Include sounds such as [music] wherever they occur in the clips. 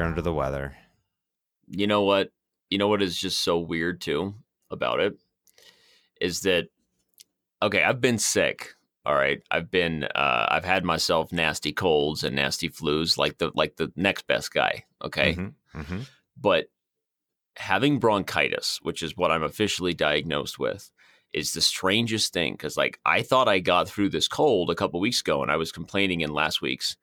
you're under the weather. You know what? You know what is just so weird too about it is that okay, I've been sick. All right, I've been uh, I've had myself nasty colds and nasty flus, like the like the next best guy. Okay, Mm-hmm. Mm-hmm. but having bronchitis, which is what I'm officially diagnosed with, is the strangest thing because like I thought I got through this cold a couple weeks ago, and I was complaining in last week's.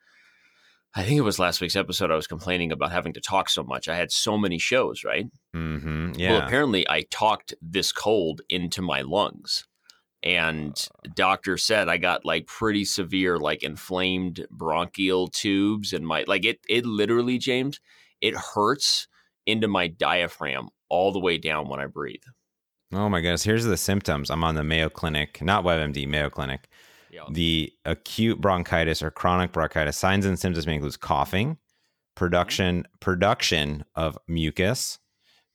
I think it was last week's episode. I was complaining about having to talk so much. I had so many shows, right? Mm-hmm. Well, Yeah. apparently I talked this cold into my lungs. And doctor said I got like pretty severe, like inflamed bronchial tubes and my like it it literally, James, it hurts into my diaphragm all the way down when I breathe. oh my goodness. Here's the symptoms. I'm on the Mayo Clinic, not WebMD, Mayo Clinic. The acute bronchitis or chronic bronchitis signs and symptoms may include coughing, production production of mucus,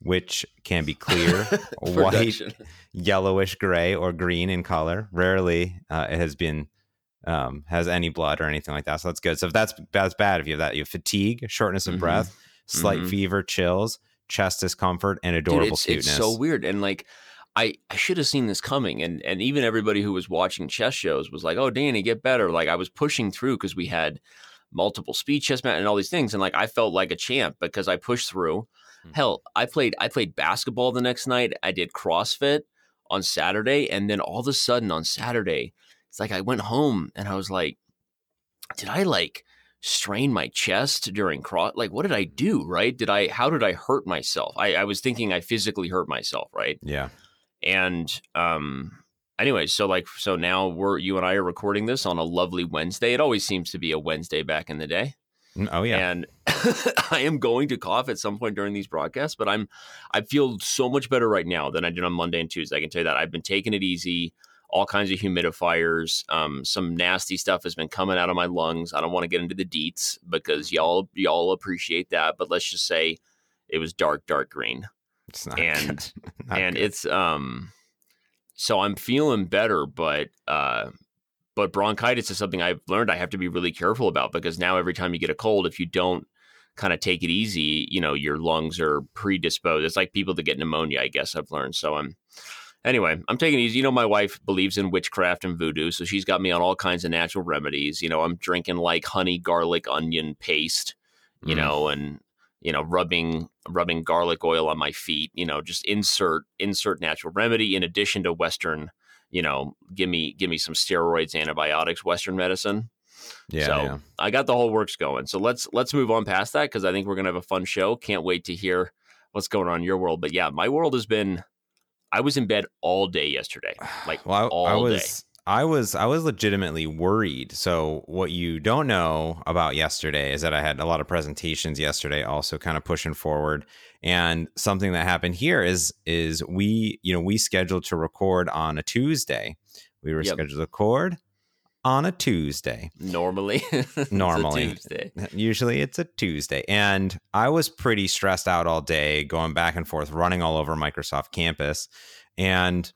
which can be clear, [laughs] white, yellowish gray or green in color. Rarely uh, it has been um, has any blood or anything like that. So that's good. So if that's that's bad, if you have that, you have fatigue, shortness of Mhm. breath, slight Mhm. fever, chills, chest discomfort, and Dude, adorable it's, cuteness. it's so weird. And like, I, I should have seen this coming. And and even everybody who was watching chess shows was like, "Oh, Danny, get better." Like I was pushing through because we had multiple speed chess match and all these things, and like I felt like a champ because I pushed through. Mhm. Hell, I played I played basketball the next night. I did CrossFit on Saturday, and then all of a sudden on Saturday, it's like I went home and I was like, "Did I like?" strain my chest during cross like what did i do right did i how did i hurt myself i, I was thinking i physically hurt myself right Yeah. And um anyway so like so now we're you and i are recording this on a lovely wednesday. It always seems to be a wednesday back in the day. Mm, Oh yeah. and [laughs] i am going to cough at some point during these broadcasts but i'm i feel so much better right now than i did on monday and tuesday. I can tell you that. I've been taking it easy all kinds of humidifiers um, some nasty stuff has been coming out of my lungs. I don't want to get into the deets because y'all y'all appreciate that but let's just say it was dark dark green It's not and- good. [laughs] Not and good. it's um so i'm feeling better but uh but bronchitis is something i've learned i have to be really careful about because now every time you get a cold if you don't kind of take it easy you know your lungs are predisposed it's like people that get pneumonia i guess i've learned so i'm anyway i'm taking it easy you know my wife believes in witchcraft and voodoo so she's got me on all kinds of natural remedies you know i'm drinking like honey garlic onion paste you Mm. know and you know rubbing rubbing garlic oil on my feet you know just insert insert natural remedy in addition to western you know give me give me some steroids antibiotics western medicine yeah, so yeah. i got the whole works going so let's let's move on past that because i think we're gonna have a fun show can't wait to hear what's going on in your world but yeah my world has been i was in bed all day yesterday like [sighs] well, I, all I day. I was I was legitimately worried. So what you don't know about yesterday is that I had a lot of presentations yesterday also kind of pushing forward. And something that happened here is is we, you know, we scheduled to record on a Tuesday. We were Yep. scheduled to record on a Tuesday. normally [laughs] Normally. Tuesday. [laughs] Usually it's a Tuesday. And I was pretty stressed out all day, going back and forth, running all over Microsoft campus. And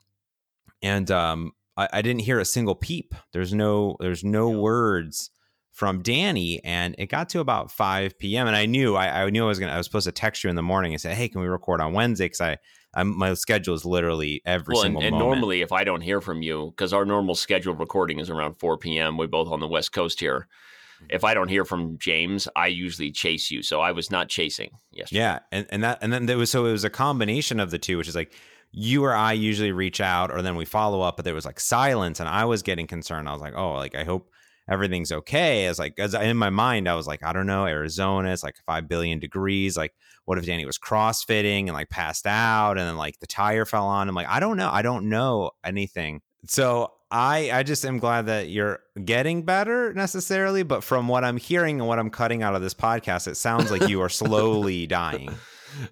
and um I, I didn't hear a single peep. There's no there's no Yeah. words from Danny. And it got to about 5 p.m. And I knew I, I knew I was gonna I was supposed to text you in the morning and say, Hey, can we record on Wednesday? Because I I'm, my schedule is literally every well, and, single and moment. normally if I don't hear from you, because our normal scheduled recording is around 4 p.m. We're both on the West Coast here. Mm-hmm. If I don't hear from James, I usually chase you. So I was not chasing yesterday. Yeah, and and that and then there was so it was a combination of the two, which is like you or I usually reach out or then we follow up, but there was like silence, and I was getting concerned. I was like, oh, like I hope everything's okay. As like as in my mind, I was like, I don't know, Arizona, it's like five billion degrees. Like, what if Danny was crossfitting and like passed out, and then like the tire fell on? I'm like, I don't know, I don't know anything. So I I just am glad that you're getting better necessarily, but from what I'm hearing and what I'm cutting out of this podcast, it sounds like you are [laughs] slowly dying.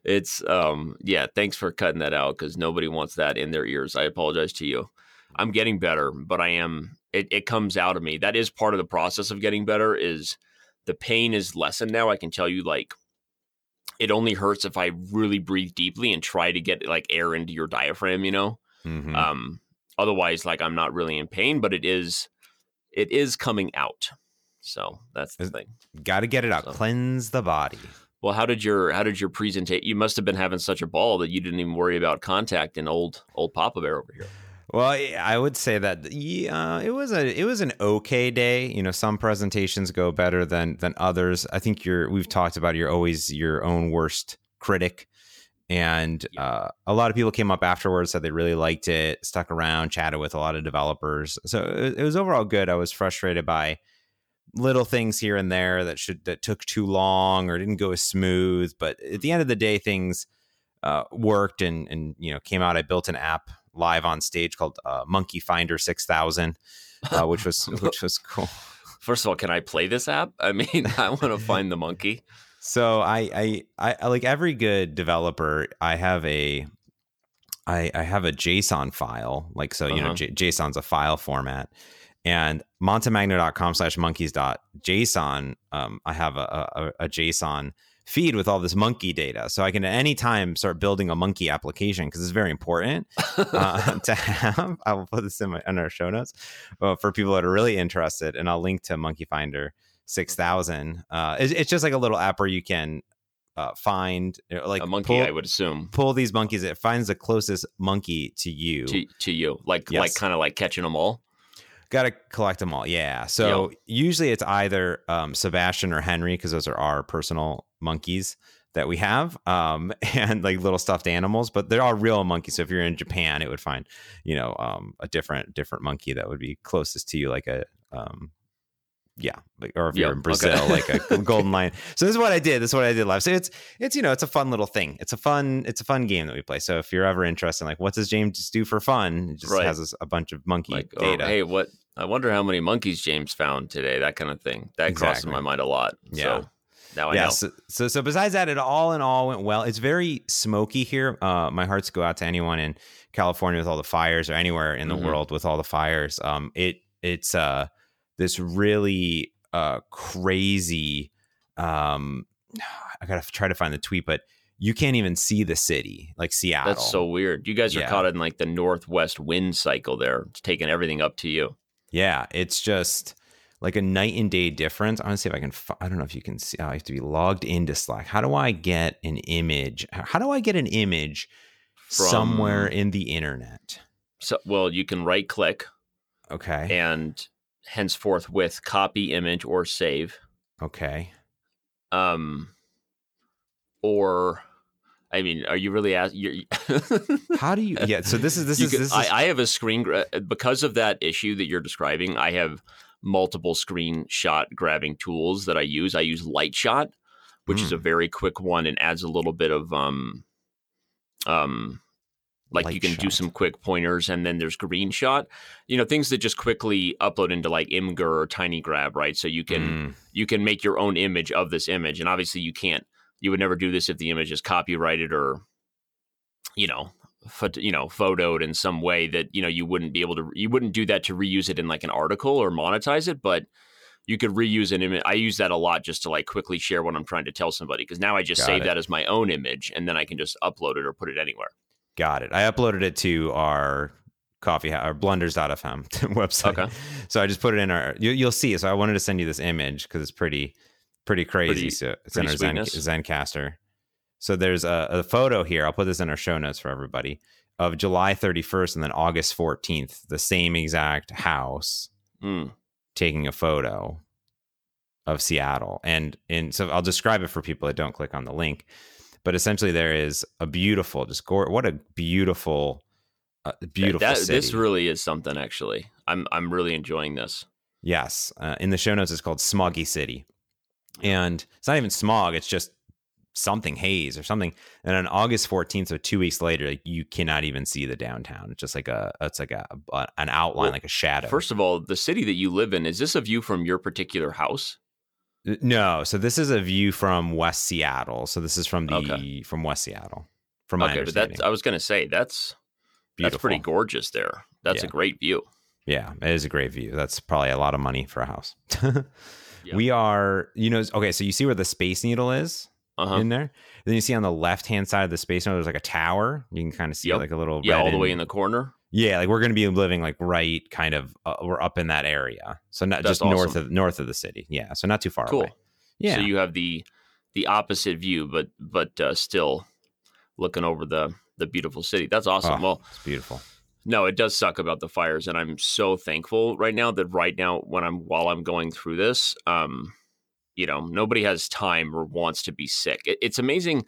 It's um yeah, thanks for cutting that out because nobody wants that in their ears. I apologize to you. I'm getting better, but I am it, it comes out of me. That is part of the process of getting better is the pain is lessened now. I can tell you like it only hurts if I really breathe deeply and try to get like air into your diaphragm, you know? Mhm. Um otherwise like I'm not really in pain, but it is it is coming out. So that's the thing. Got to get it out. so- Cleanse the body. Well, how did your how did your presentation? You must have been having such a ball that you didn't even worry about contact in old old Papa Bear over here. Well, I would say that yeah, it was a it was an okay day. You know, some presentations go better than than others. I think you're we've talked about you're always your own worst critic. And uh, a lot of people came up afterwards said they really liked it, stuck around, chatted with a lot of developers. So it, it was overall good. I was frustrated by little things here and there that should that took too long or didn't go as smooth. But at the end of the day, things uh, worked and and you know came out. I built an app live on stage called uh, Monkey Finder Six Thousand, uh, which was [laughs] which was cool. First of all, can I play this app? I mean, I want to find the monkey. So I, I I like every good developer. I have a I I have a JSON file. Like so, you uh-huh. know, J- JSON's a file format and montemagno.com slash monkeys dot json um, i have a, a, a, json feed with all this monkey data so i can at any time start building a monkey application because it's very important [laughs] uh, [laughs] to have i will put this in, my, in our show notes uh, for people that are really interested and i'll link to monkey finder 6000 uh, it's, it's, just like a little app where you can uh, find like a monkey, pull, I would assume. Pull these monkeys. It finds the closest monkey to you. To, to you, like yes. like kind of like catching them all. Got to collect them all. Yeah. So yep. usually it's either um, Sebastian or Henry because those are our personal monkeys that we have um, [laughs] and like little stuffed animals but they're all real monkeys so if you're in japan it would find you know um, a different different monkey that would be closest to you like a um, yeah or if yep. you're in brazil okay. like a [laughs] golden lion so this is what i did this is what i did live so it's it's you know it's a fun little thing it's a fun it's a fun game that we play so if you're ever interested in like what does james do for fun it just right. has a bunch of monkey like, data or, hey what I wonder how many monkeys James found today. That kind of thing. That exactly. crosses my mind a lot. Yeah. So now I yeah, know. So, so, so besides that, it all in all went well. It's very smoky here. Uh, my hearts go out to anyone in California with all the fires, or anywhere in the mm-hmm. world with all the fires. Um, it it's uh this really uh crazy. Um, [sighs] I gotta try to find the tweet, but you can't even see the city, like Seattle. That's so weird. You guys are yeah. caught in like the northwest wind cycle there. It's taking everything up to you. Yeah, it's just like a night and day difference. I want to see if I can. I don't know if you can see. Oh, I have to be logged into Slack. How do I get an image? How do I get an image From, somewhere in the internet? So, well, you can right click. Okay. And henceforth with copy image or save. Okay. Um. Or I mean, are you really asking? [laughs] How do you? Yeah. So this is this is, can, this is. I, I, have a screen because of that issue that you're describing. I have multiple screenshot grabbing tools that I use. I use Lightshot, which mm. is a hmm. very quick one and adds a little bit of um, um, like Light you can shot. do some quick pointers and then there's Greenshot you know things that just quickly upload into like imgur or tiny grab right so you can mm. you can make your own image of this image and obviously you can't you would never do this if the image is copyrighted or you know you know photoed in some way that you know you wouldn't be able to you wouldn't do that to reuse it in like an article or monetize it but you could reuse an image i use that a lot just to like quickly share what i'm trying to tell somebody because now i just Got save it. that as my own image and then i can just upload it or put it anywhere Got it. I uploaded it to our coffee house, our blunders.fm [laughs] website. Okay. So I just put it in our you, will see. So I wanted to send you this image because it's pretty pretty crazy. Pretty, so it's in our Zen, Zencastr. So there's a, a, photo here. I'll put this in our show notes for everybody of July 31st and then August 14th, the same exact house mm. taking a photo of Seattle. And and so I'll describe it for people that don't click on the link. But essentially, there is a beautiful, just gore. What a beautiful, uh, beautiful that, that, This really is something. Actually, I'm I'm really enjoying this. Yes, uh, in the show notes, it's called Smoggy City and it's not even smog; it's just something haze or something. And on August 14th, so two weeks later, like, you cannot even see the downtown. It's just like a it's like a, a an outline, well, like a shadow. First of all, the city that you live in is this a view from your particular house? No, so this is a view from West Seattle. So this is from the okay. from West Seattle. From my okay, understanding, but I was going to say that's Beautiful. that's pretty gorgeous there. That's yeah. a great view. Yeah, it is a great view. That's probably a lot of money for a house. [laughs] Yep. We are, you know, okay. So you see where the Space Needle is uh-huh. in there. Then you see on the left hand side of the Space Needle, there's like a tower. You can kind of see yep. like a little yeah, all the way in the corner. Yeah, like we're going to be living like right, kind of. Uh, we're up in that area, so not That's just awesome. north of north of the city. Yeah, so not too far cool. away. Yeah. So you have the the opposite view, but but uh, still looking over the the beautiful city. That's awesome. Oh, well, it's beautiful. no, it does suck about the fires, and I'm so thankful right now that right now when I'm while I'm going through this, um, you know, nobody has time or wants to be sick. It, it's amazing.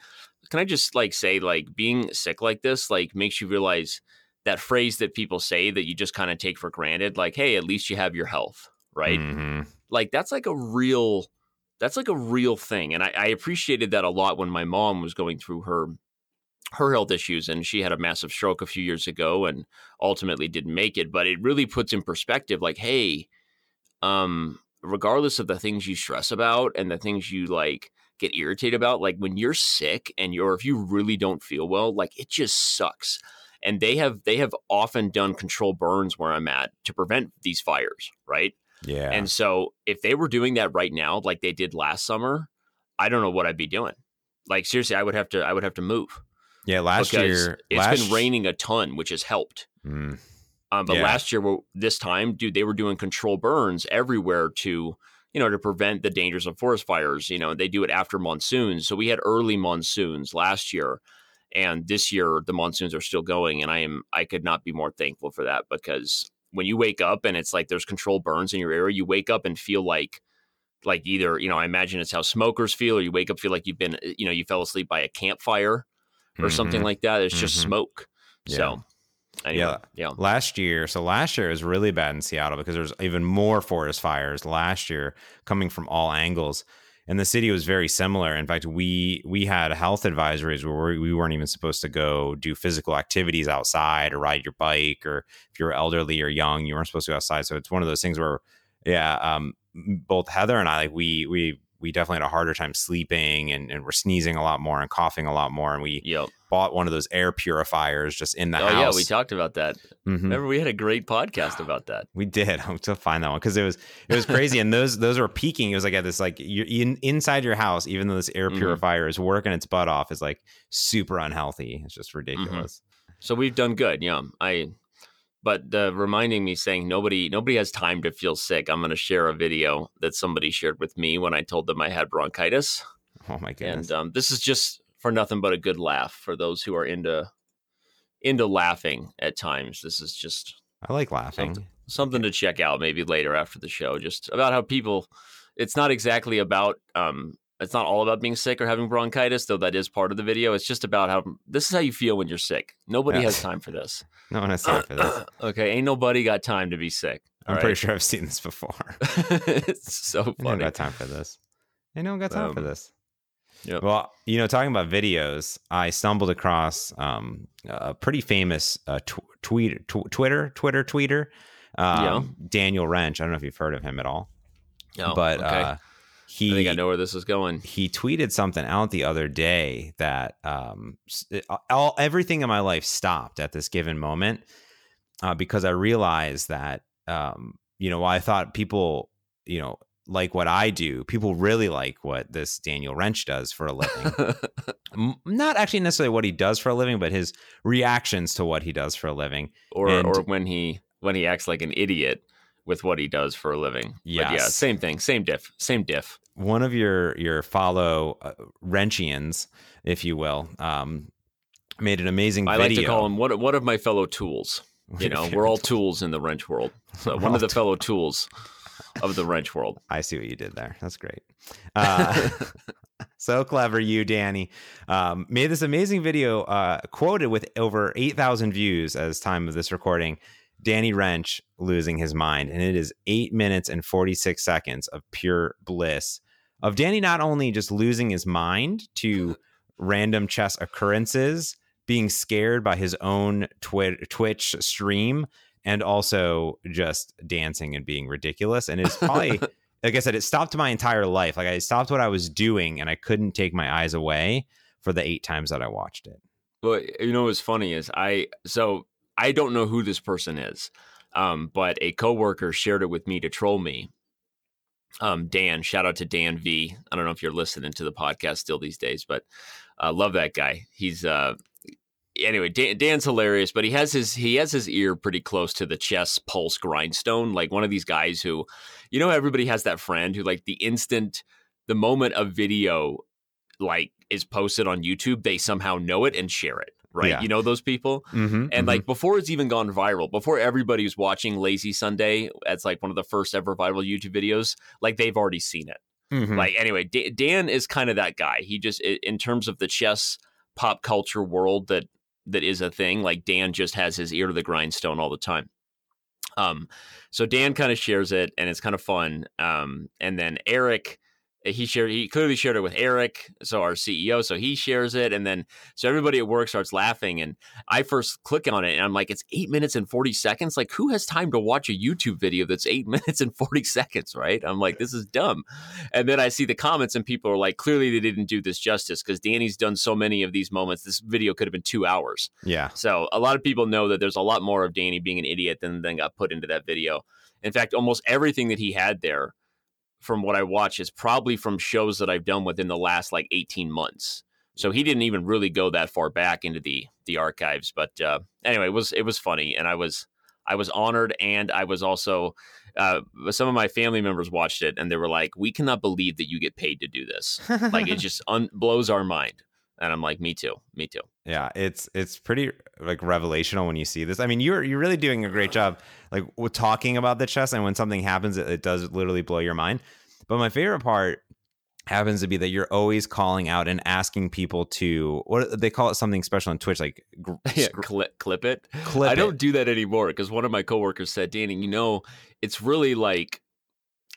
Can I just like say, like being sick like this, like makes you realize that phrase that people say that you just kind of take for granted, like, hey, at least you have your health, right? Mhm. like that's like a real that's like a real thing and I, I appreciated that a lot when my mom was going through her her health issues and she had a massive stroke a few years ago and ultimately didn't make it but it really puts in perspective like hey um regardless of the things you stress about and the things you like get irritated about like when you're sick and you're if you really don't feel well like it just sucks and they have they have often done control burns where i'm at to prevent these fires right Yeah. and so if they were doing that right now, like they did last summer, I don't know what I'd be doing. Like seriously, I would have to I would have to move. yeah. Last year, it's last, been raining a ton, which has helped. Mm, Um, but Yeah. last year, this time, dude, they were doing control burns everywhere to you know to prevent the dangers of forest fires. You know, they do it after monsoons. So we had early monsoons last year, and this year the monsoons are still going. And I am I could not be more thankful for that because when you wake up and it's like there's control burns in your area, you wake up and feel like like either you know I imagine it's how smokers feel, or you wake up feel like you've been you know you fell asleep by a campfire or something mhm. like that. It's just Mhm. smoke. Yeah. So anyway, Yeah. yeah. last year so last year was really bad in seattle because there was even more forest fires last year coming from all angles and the city was very similar. In fact we we had health advisories where we- we weren't even supposed to go do physical activities outside or ride your bike or if you're elderly or young you weren't supposed to go outside. So it's one of those things where yeah um both heather and i like we we we definitely had a harder time sleeping and, and we're sneezing a lot more and coughing a lot more and we Yep. bought one of those air purifiers just in the oh house yeah, we talked about that. Mhm. Remember, we had a great podcast [gasps] about that. We did. [laughs] I'm to find that one because it was it was crazy, and those those were peaking. It was like at this like you're in, inside your house, even though this air Mhm. purifier is working its butt off, is like super unhealthy. It's just ridiculous. So we've done good. Yeah, I. But uh, reminding me saying nobody nobody has time to feel sick. I'm going to share a video that somebody shared with me when I told them I had bronchitis, Oh my goodness! and um, this is just for nothing but a good laugh for those who are into into laughing at times. This is just I like laughing. something, something to check out maybe later after the show just about how people it's not exactly about um it's not all about being sick or having bronchitis though that is part of the video it's just about how this is how you feel when you're sick nobody Yeah. has time for this [laughs] No one has time for this. [clears throat] okay ain't nobody got time to be sick I'm all pretty sure I've seen this before. [laughs] it's so I don't got time for this. I don't got time for Um, this. yep. Well, you know, talking about videos, I stumbled across um, a pretty famous uh, tw- tweet, tw- Twitter, Twitter tweeter, um, Daniel Rensch. I don't know if you've heard of him at all, Oh, but okay. uh, he i think i know where this is going he tweeted something out the other day that um, all everything in my life stopped at this given moment uh, because I realized that um, you know while I thought people you know like what I do, people really like what this Daniel Rensch does for a living. [laughs] Not actually necessarily what he does for a living, but his reactions to what he does for a living. or And- or when he when he acts like an idiot with what he does for a living But yeah same thing same diff same diff One of your your follow uh, Wrenchians, if you will, um, made an amazing I video. like to call him one, one of my fellow tools. [laughs] You know, we're all tools in the wrench world. So one of the fellow tools of the wrench world. [laughs] I see what you did there. That's great. Uh, [laughs] so clever, you, Danny. Um, made this amazing video, uh, quoted with over 8,000 views as time of this recording. Danny Rensch losing his mind. And it is eight minutes and 46 seconds of pure bliss of Danny not only just losing his mind to [laughs] random chess occurrences, being scared by his own twi- Twitch stream, and also just dancing and being ridiculous. And it's probably [laughs] like I said, it stopped my entire life. Like I stopped what I was doing and I couldn't take my eyes away for the eight times that I watched it. Well, you know what's funny is I so I don't know who this person is, um, but a coworker shared it with me to troll me. Um, Dan, shout out to Dan V. I don't know if you're listening to the podcast still these days, but uh, love that guy. He's uh, anyway. Dan, Dan's hilarious, but he has his he has his ear pretty close to the chess pulse grindstone. Like one of these guys who, you know, everybody has that friend who like the instant, the moment a video like is posted on YouTube, they somehow know it and share it. Right. Yeah. You know those people? Mhm, And mhm. like before it's even gone viral, before everybody was watching Lazy Sunday as like one of the first ever viral YouTube videos, like they've already seen it. Mhm. Like anyway, Da- Dan is kind of that guy. He just in terms of the chess pop culture world that that is a thing. Like Dan just has his ear to the grindstone all the time. Um, so Dan kind of shares it, and it's kind of fun. Um, and then Eric, Uh, he shared he clearly shared it with Eric, so our CEO. So he shares it, and then so everybody at work starts laughing. And I first click on it, and I'm like, it's eight minutes and forty seconds. Like, who has time to watch a YouTube video that's eight [laughs] minutes and forty seconds? Right? I'm like, this is dumb. And then I see the comments, and people are like, clearly they didn't do this justice because Danny's done so many of these moments. This video could have been two hours. yeah. So a lot of people know that there's a lot more of Danny being an idiot than than got put into that video. In fact, almost everything that he had there, from what I watch, is probably from shows that I've done within the last like 18 months. So he didn't even really go that far back into the the archives. But uh, anyway, it was it was funny, and I was I was honored, and I was also uh, some of my family members watched it, and they were like, "We cannot believe that you get paid to do this. Like it [laughs] just un- blows our mind." And I'm like, "Me too, me too." Yeah, it's it's pretty like revelational when you see this. I mean, you're you're really doing a great job like with talking about the chess, and when something happens, it, it does literally blow your mind. But my favorite part happens to be that you're always calling out and asking people to what they call it something special on Twitch, like gr- [laughs] yeah, scr- clip, clip it. clip I it. don't do that anymore because one of my coworkers said, Danny, you know, it's really like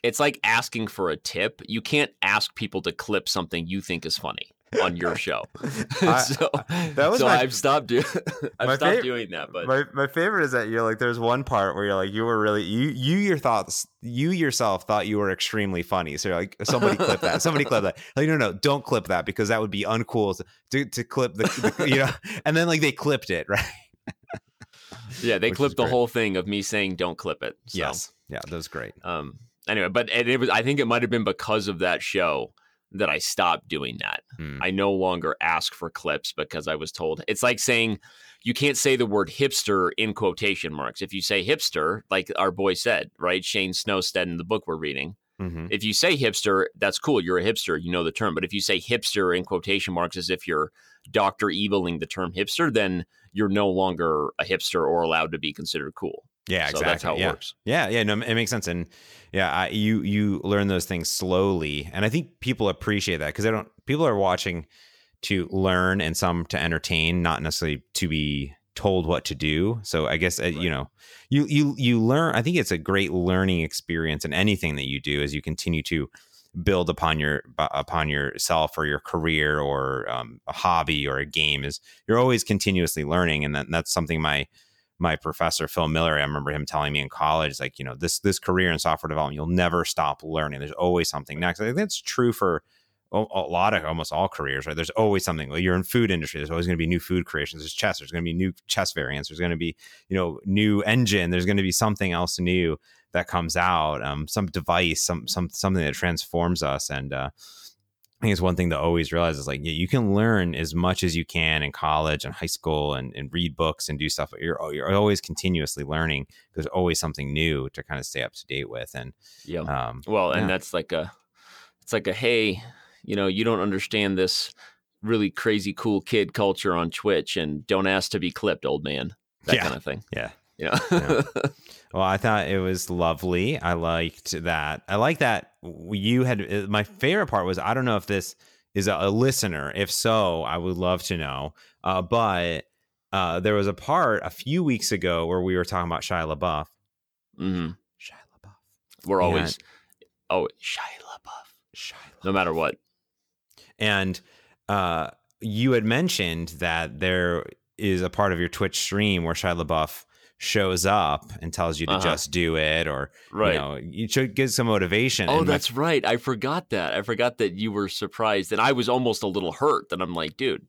it's like asking for a tip. You can't ask people to clip something you think is funny on your show. [laughs] I- so that was so my- I've stopped doing [laughs] I've stopped fav- doing that. But my my favorite is that you're like there's one part where you're like you were really you you your thoughts you yourself thought you were extremely funny so you're like somebody clip that somebody clip that like no no don't clip that because that would be uncool to to, to clip the, the you know [laughs] and then like they clipped it right yeah, they which clipped the whole thing of me saying don't clip it. So, yes yeah that was great Um anyway, but it, it was I think it might have been because of that show that I stopped doing that. Hmm. I no longer ask for clips because I was told it's like saying you can't say the word hipster in quotation marks. If you say hipster, like our boy said, right? Shane Snowstead in the book we're reading. Mhm. If you say hipster, that's cool. You're a hipster. You know the term. But if you say hipster in quotation marks as if you're Dr. Eviling the term hipster, then you're no longer a hipster or allowed to be considered cool. Yeah so exactly that's how it yeah. works. Yeah, yeah, no, it makes sense, and yeah, I, you you learn those things slowly, and I think people appreciate that because they don't. People are watching to learn and some to entertain, not necessarily to be told what to do. So I guess uh, you know, you you you learn. I think it's a great learning experience in anything that you do as you continue to build upon your upon yourself or your career or um, a hobby or a game. Is you're always continuously learning, and that, that's something my my professor Phil Miller, I remember him telling me in college, like, you know, this this career in software development, you'll never stop learning. There's always something next. I think that's true for a, lot of almost all careers, right? There's always something. Well, you're in food industry. There's always going to be new food creations. There's chess. There's going to be new chess variants. There's going to be, you know, new engine. There's going to be something else new that comes out. Um, some device, some some something that transforms us. And uh, I think it's one thing to always realize is like, yeah, you can learn as much as you can in college and high school and, and read books and do stuff. But you're you're always continuously learning. There's always something new to kind of stay up to date with. And Yeah. um, Well, and Yeah. that's like a, it's like a hey, you know, you don't understand this really crazy cool kid culture on Twitch, and don't ask to be clipped, old man. That Yeah. kind of thing. Yeah. You know? Yeah. [laughs] Well, I thought it was lovely. I liked that. I like that you had uh, my favorite part was I don't know if this is a, a listener. If so, I would love to know. Uh, but uh, there was a part a few weeks ago where we were talking about Shia LaBeouf. hmm Shia LaBeouf. We're always, oh, Shia LaBeouf. Shia No matter what. And uh, you had mentioned that there is a part of your Twitch stream where Shia LaBeouf shows up and tells you to Uh-huh. just do it, or Right. you know, you should get some motivation. Oh, And my- that's right. I forgot that. I forgot that you were surprised, and I was almost a little hurt. that I'm like, dude,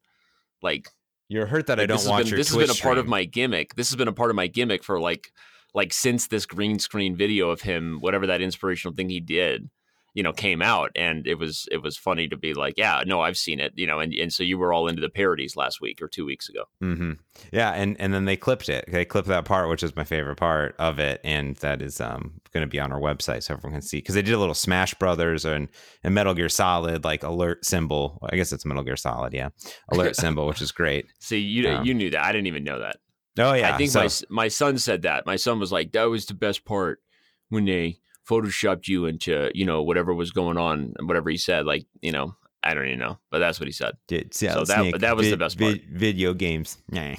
like, you're hurt that I don't this has watch been, your This Twitch has been a part of my gimmick. This has been a part of my gimmick for like, like since this green screen video of him, whatever that inspirational thing he did, you know came out and it was it was funny to be like yeah no i've seen it you know and, and so you were all into the parodies last week or two weeks ago. Mm-hmm. yeah and and then they clipped it. They clipped that part which is my favorite part of it and that is um going to be on our website so everyone can see because they did a little smash brothers and, and metal gear solid like alert symbol. I guess it's metal gear solid yeah. Alert [laughs] symbol which is great. See you um, you knew that. I didn't even know that. Oh yeah i think so, my, my son said that. My son was like that was the best part when they photoshopped you into you know whatever was going on and whatever he said like you know i don't even know but that's what he said Did, so that, but that was vid, the best part vid, video games nah.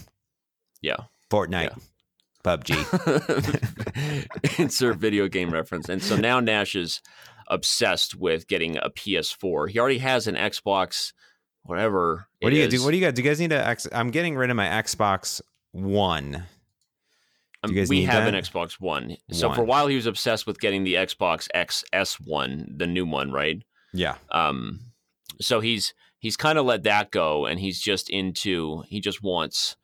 yeah fortnite yeah. PUBG. [laughs] Insert video game reference. And so now Nash is obsessed with getting a PS4. He already has an Xbox, whatever. What do you do? What do you guys? Do you guys need to? I'm getting rid of my Xbox One. Um, we have that? an Xbox One. So One. for a while, he was obsessed with getting the Xbox XS One, the new one, right? Yeah. Um. So he's he's kind of let that go, and he's just into he just wants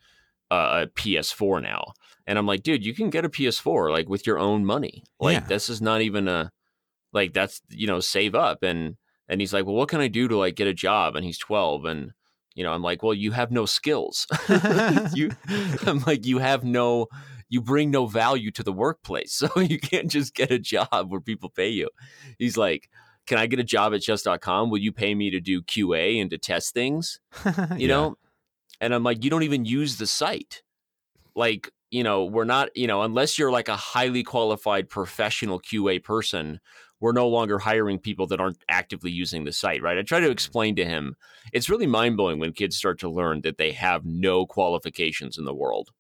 uh, a PS4 now. And I'm like, dude, you can get a PS4 like with your own money. Like yeah. this is not even a like that's you know save up and and he's like, well, what can I do to like get a job? And he's 12 and you know I'm like, well, you have no skills. [laughs] you [laughs] I'm like, you have no you bring no value to the workplace. [laughs] So you can't just get a job where people pay you. He's like, can I get a job at chess.com? Will you pay me to do QA and to test things? [laughs] You yeah. know? And I'm like, you don't even use the site. Like, you know, we're not, you know, unless you're like a highly qualified professional QA person, we're no longer hiring people that aren't actively using the site, right? I try to explain to him it's really mind blowing when kids start to learn that they have no qualifications in the world.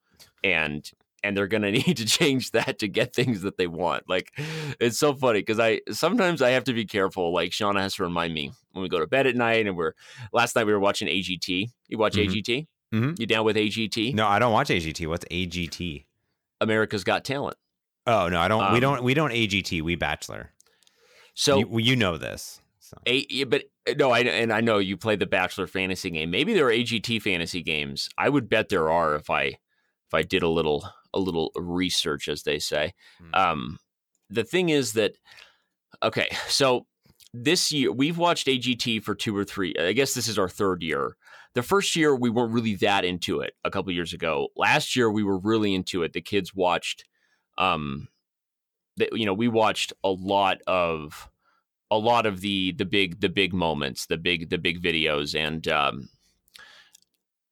And and they're going [laughs] to need to change that to get things that they want. Like it's so funny because I sometimes I have to be careful. Like Shauna has to remind me when we go to bed at night, and we're last night we were watching AGT. You watch mm-hmm. AGT? Mm-hmm. You down with AGT? No, I don't watch AGT. What's AGT? America's Got Talent. Oh no, I don't. Um, we don't. We don't AGT. We Bachelor. So you, you know this. So. A, but no, I and I know you play the Bachelor fantasy game. Maybe there are AGT fantasy games. I would bet there are if I if I did a little a little research, as they say. Hmm. Um, the thing is that okay, [laughs] so this year we've watched AGT for two or three. I guess this is our third year. The first year we weren't really that into it. A couple years ago, last year we were really into it. The kids watched, um, the, you know, we watched a lot of a lot of the the big the big moments, the big the big videos, and um,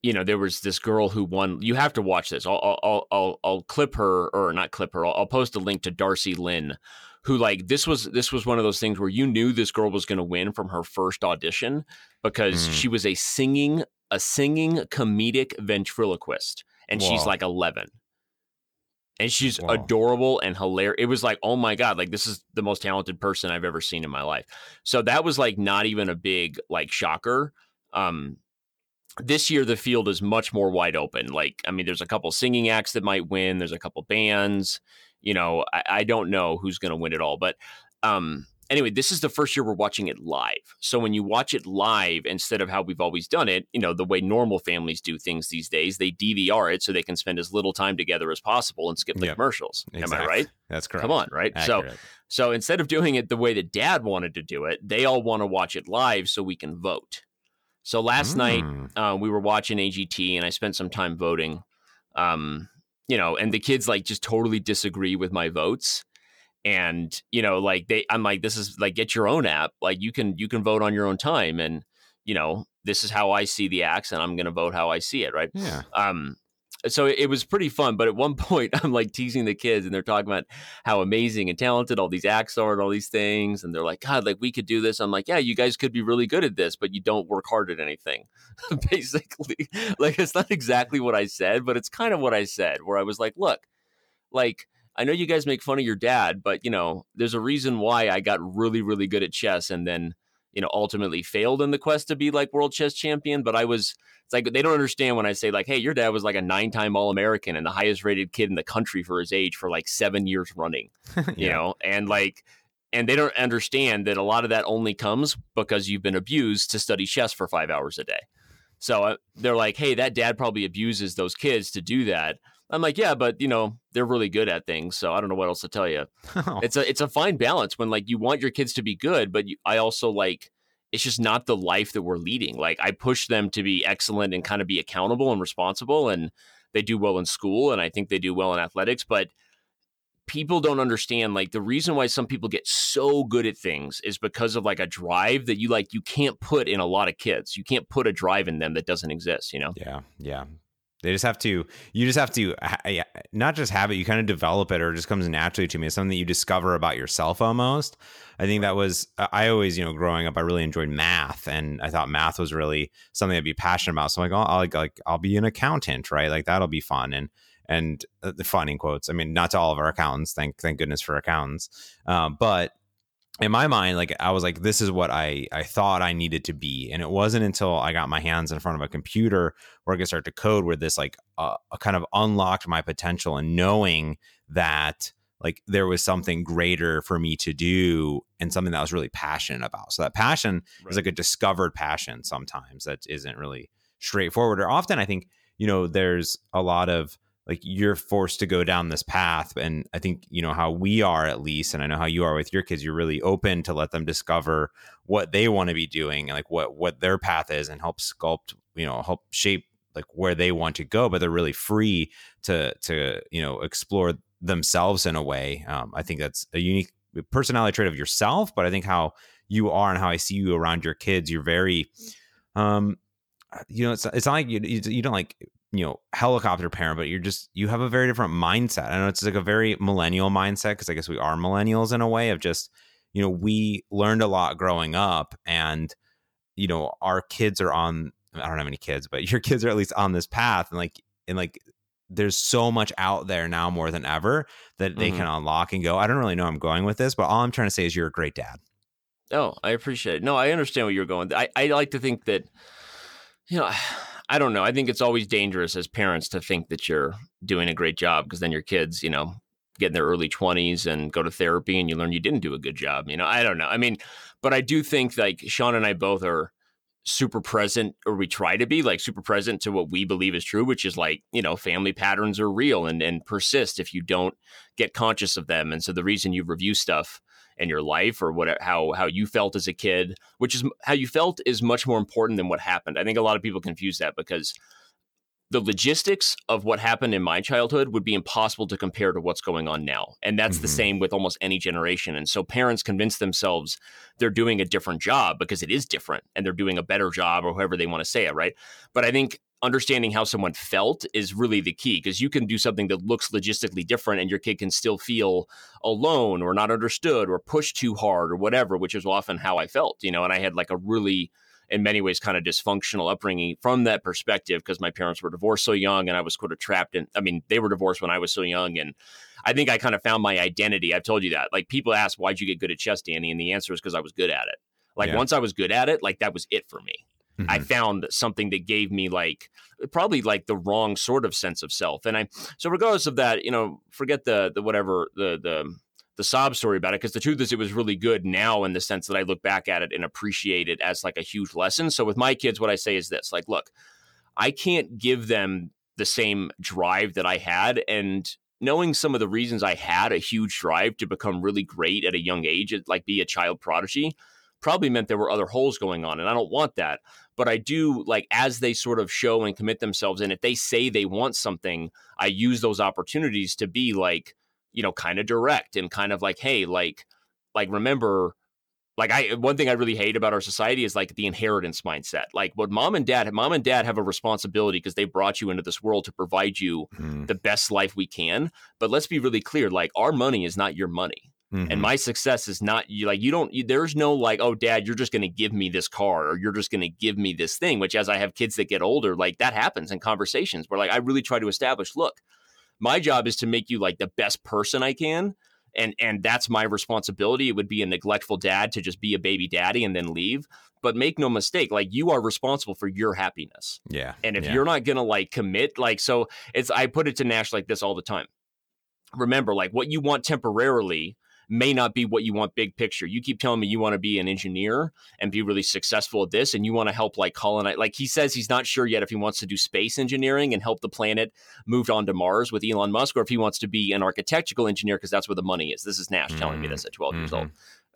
you know, there was this girl who won. You have to watch this. I'll I'll I'll, I'll clip her or not clip her. I'll, I'll, post a link to Darci Lynne, who like this was this was one of those things where you knew this girl was going to win from her first audition because mm. she was a singing a singing comedic ventriloquist, and Whoa. she's like eleven. And she's Whoa. adorable and hilarious. It was like, oh my God, like this is the most talented person I've ever seen in my life. So that was like not even a big like shocker. Um, this year the field is much more wide open. Like, I mean, there's a couple singing acts that might win. There's a couple bands. You know, I, I don't know who's going to win it all, but um, anyway, this is the first year we're watching it live. So when you watch it live instead of how we've always done it, you know, the way normal families do things these days, they DVR it so they can spend as little time together as possible and skip the yep. commercials. Exactly. Am I right? That's correct. Come on, right? Accurate. So so instead of doing it the way that dad wanted to do it, they all want to watch it live so we can vote. So last mm. night uh, we were watching AGT, and I spent some time voting. Um, you know, and the kids like just totally disagree with my votes, and you know, like they, I'm like, this is like get your own app. Like you can you can vote on your own time, and you know, this is how I see the acts, and I'm going to vote how I see it. Right? Yeah. Um, so it was pretty fun. But at one [laughs] point, I'm like teasing the kids, and they're talking about how amazing and talented all these acts are and all these things. And they're like, God, like we could do this. I'm like, yeah, you guys could be really good at this, but you don't work hard at anything. [laughs] Basically, [laughs] like it's not exactly what I said, but it's kind of what I said, where I was like, look, like. I know you guys make fun of your dad, but you know, there's a reason why I got really, really good at chess and then you know, ultimately failed in the quest to be like world chess champion. But I was, it's like they don't understand when I say like, hey, your dad was like a nine time All American and the highest rated kid in the country for his age for like seven years running, [laughs] yeah. you know, and like, and they don't understand that a lot of that only comes because you've been abused to study chess for five hours a day. So uh, they're like, hey, that dad probably abuses those kids to do that. I'm like, yeah, but you know, they're really good at things, so I don't know what else to tell you. [laughs] Oh. It's a it's a fine balance when like you want your kids to be good, but you, I also like it's just not the life that we're leading. Like I push them to be excellent and kind of be accountable and responsible, and they do well in school, and I think they do well in athletics, but people don't understand like the reason why some people get so good at things is because of like a drive that you like you can't put in a lot of kids. You can't put a drive in them that doesn't exist, you know. Yeah, yeah. They just have to. You just have to not just have it. You kind of develop it, or it just comes naturally to me. It's something that you discover about yourself almost. I think that was. I always, you know, growing up, I really enjoyed math, and I thought math was really something I'd be passionate about. So I'm like, oh, I'll like, like I'll be an accountant, right? Like that'll be fun. And and uh, the fun in quotes. I mean, not to all of our accountants. Thank thank goodness for accountants. Um, but in my mind, like I was like, this is what I I thought I needed to be, and it wasn't until I got my hands in front of a computer where I could start to code, where this like uh, kind of unlocked my potential, and knowing that like there was something greater for me to do and something that I was really passionate about. So that passion right. is like a discovered passion sometimes that isn't really straightforward. Or often I think you know there's a lot of like you're forced to go down this path. And i think you know how we are at least and i know how you are with your kids you're really open to let them discover what they want to be doing and like what what their path is and help sculpt you know help shape like where they want to go but they're really free to to you know explore themselves in a way. Um, i think that's a unique personality trait of yourself but i think how you are and how i see you around your kids you're very um you know it's it's not like you you don't like you know helicopter parent but you're just you have a very different mindset. I know it's like a very millennial mindset because i guess we are millennials in a way of just you know we learned a lot growing up and you know our kids are on i don't have any kids but [laughs] your kids are at least on this path and like and like there's so much out there now more than ever that they mm-hmm. can unlock and go. I don't really know i'm going with this but all i'm trying to say is you're a great dad. Oh i appreciate it. No i understand where you're going. I, I like to think that you know I don't know. I think it's always dangerous as parents to think that you're doing a great job because then your kids, you know, get in their early 20s and go to therapy and you learn you didn't do a good job. You know, I don't know. I mean, but I do think like Sean and I both are super present or we try to be like super present to what we believe is true which is like you know family patterns are real and and persist if you don't get conscious of them and so the reason you review stuff in your life or what how how you felt as a kid, which is how you felt is much more important than what happened. I think a lot of people confuse that because the logistics of what happened in my childhood would be impossible to compare to what's going on now. And that's mm-hmm. the same with almost any generation. And so parents convince themselves they're doing a different job because it is different and they're doing a better job or however they want to say it, right? But I think understanding how someone felt is really the key because you can do something that looks logistically different and your kid can still feel alone or not understood or pushed too hard or whatever, which is often how I felt, you know, and I had like a really in many ways kind of dysfunctional upbringing from that perspective because my parents were divorced so young and I was sort of trapped in I mean they were divorced when I was so young and I think I kind of found my identity. I've told you that. Like people ask why'd you get good at chess, Danny? And the answer is because I was good at it. Like yeah. once I was good at it, like that was it for me. Mm-hmm. I found something that gave me like probably like the wrong sort of sense of self. And I so regardless of that, you know, forget the the whatever the the the sob story about it because the truth is it was really good now in the sense that I look back at it and appreciate it as like a huge lesson. So with my kids, what I say is this: like, look, I can't give them the same drive that I had, and knowing some of the reasons I had a huge drive to become really great at a young age, like be a child prodigy, probably meant there were other holes going on, and I don't want that but I do like as they sort of show and commit themselves and if they say they want something, I use those opportunities to be like, you know, kind of direct and kind of like, hey, like like remember like I one thing I really hate about our society is like the inheritance mindset. Like what mom and dad mom and dad have a responsibility because they brought you into this world to provide you mm. the best life we can. But let's be really clear, like our money is not your money. Mm-hmm. And my success is not you like you don't you, there's no like oh dad you're just going to give me this car or you're just going to give me this thing which as I have kids that get older like that happens in conversations where like I really try to establish look my job is to make you like the best person I can and and that's my responsibility it would be a neglectful dad to just be a baby daddy and then leave but make no mistake like you are responsible for your happiness yeah and if yeah. you're not going to like commit like so it's I put it to Nash like this all the time remember like what you want temporarily may not be what you want big picture. You keep telling me you want to be an engineer and be really successful at this, and you want to help like colonize. Like he says, he's not sure yet if he wants to do space engineering and help the planet move on to Mars with Elon Musk, or if he wants to be an architectural engineer because that's where the money is. This is Nash mm-hmm. telling me this at 12 mm-hmm. years old.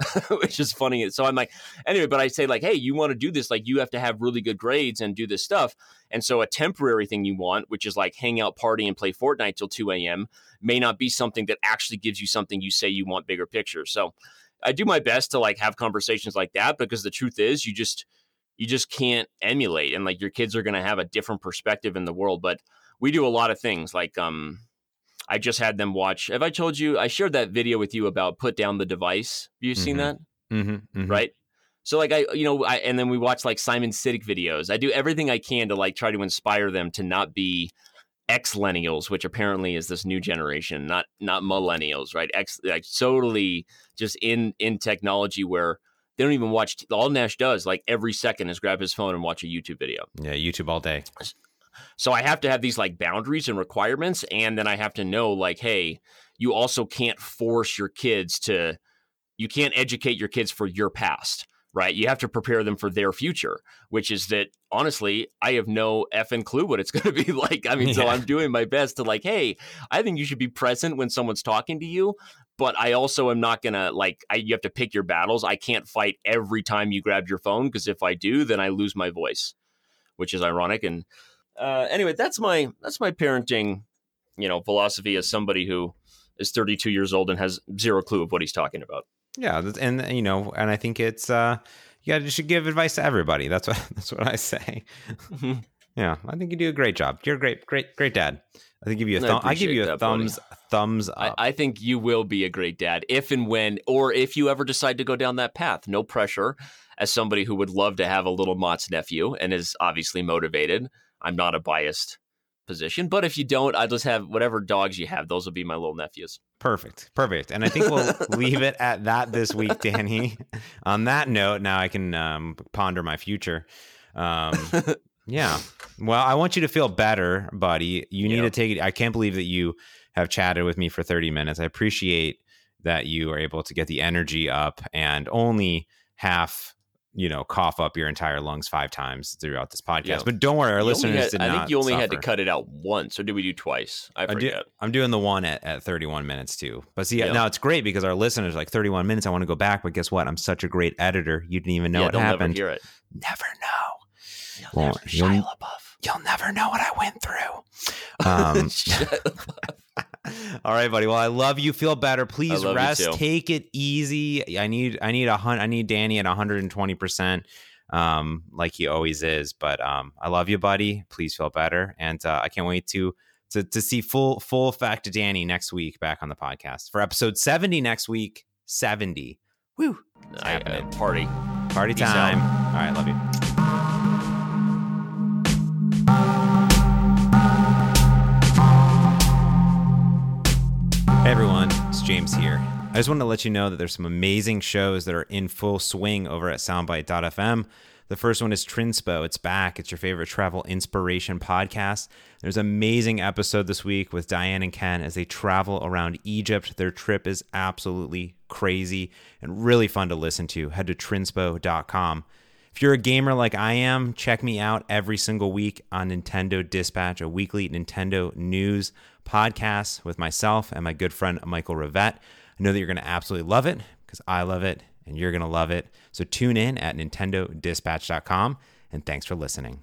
[laughs] which is funny. So I'm like, anyway, but I say like, hey, you want to do this? Like, you have to have really good grades and do this stuff. And so a temporary thing you want, which is like hang out, party, and play Fortnite till 2 a.m., may not be something that actually gives you something you say you want bigger picture. So I do my best to like have conversations like that because the truth is, you just you just can't emulate, and like your kids are going to have a different perspective in the world. But we do a lot of things like um I just had them watch. Have I told you? I shared that video with you about put down the device. Have you mm-hmm. seen that? Mm-hmm, mm-hmm. Right. So like I, you know, I, and then we watch like Simon Sinek videos. I do everything I can to like try to inspire them to not be X millennials, which apparently is this new generation, not not millennials, right? X like totally just in in technology where they don't even watch. All Nash does like every second is grab his phone and watch a YouTube video. Yeah, YouTube all day. So I have to have these like boundaries and requirements. And then I have to know, like, hey, you also can't force your kids to, you can't educate your kids for your past, right? You have to prepare them for their future, which is that honestly, I have no effing clue what it's [laughs] going to be like. I mean, yeah. so I'm doing my best to like, hey, I think you should be present when someone's talking to you. But I also am not gonna like. I, you have to pick your battles. I can't fight every time you grab your phone because if I do, then I lose my voice, which is ironic. And uh, anyway, that's my that's my parenting, you know, philosophy as somebody who is 32 years old and has zero clue of what he's talking about. Yeah, and you know, and I think it's uh, you, gotta, you should give advice to everybody. That's what [laughs] that's what I say. Mm-hmm. yeah, I think you do a great job. You're a great, great, great dad. I think give you a thumb. I, I give you a that, thumbs buddy. thumbs up. I, I, think you will be a great dad if and when, or if you ever decide to go down that path. No pressure. As somebody who would love to have a little Mott's nephew and is obviously motivated, I'm not a biased position. But if you don't, I just have whatever dogs you have. Those will be my little nephews. Perfect. Perfect. And I think we'll [laughs] leave it at that this week, Danny. On that note, now I can um, ponder my future. Um, [laughs] yeah. Well, I want you to feel better, buddy. You need yep. to take it. I can't believe that you have chatted with me for 30 minutes. I appreciate that you are able to get the energy up and only half you know, cough up your entire lungs five times throughout this podcast. Yeah. But don't worry, our you listeners had, did I think you only suffer. had to cut it out once, or did we do twice? I forget. Do, I'm doing the one at, at 31 minutes too. But see, yeah. now it's great because our listeners like 31 minutes. I want to go back, but guess what? I'm such a great editor. You didn't even know yeah, what happened. Never hear it. Never know. You'll well, never, you'll, you'll never know what I went through. [laughs] Um, [laughs] [laughs] All right, buddy. Well, I love you. Feel better. Please rest. Take it easy. I need I need a hun- I need Danny at 120 percent, um, like he always is. But um, I love you, buddy. Please feel better, and uh, I can't wait to to to see full full effect of Danny next week back on the podcast for episode 70 next week. 70. Woo! I, uh, party. Party time. All right, love you. It's James here. I just want to let you know that there's some amazing shows that are in full swing over at soundbite.fm. The first one is Trinspo. It's back. It's your favorite travel inspiration podcast. There's an amazing episode this week with Diane and Ken as they travel around Egypt. Their trip is absolutely crazy and really fun to listen to. Head to trinspo.com. If you're a gamer like I am, check me out every single week on Nintendo Dispatch, a weekly Nintendo news podcast with myself and my good friend Michael Rivette. I know that you're going to absolutely love it because I love it and you're going to love it. So tune in at nintendodispatch.com and thanks for listening.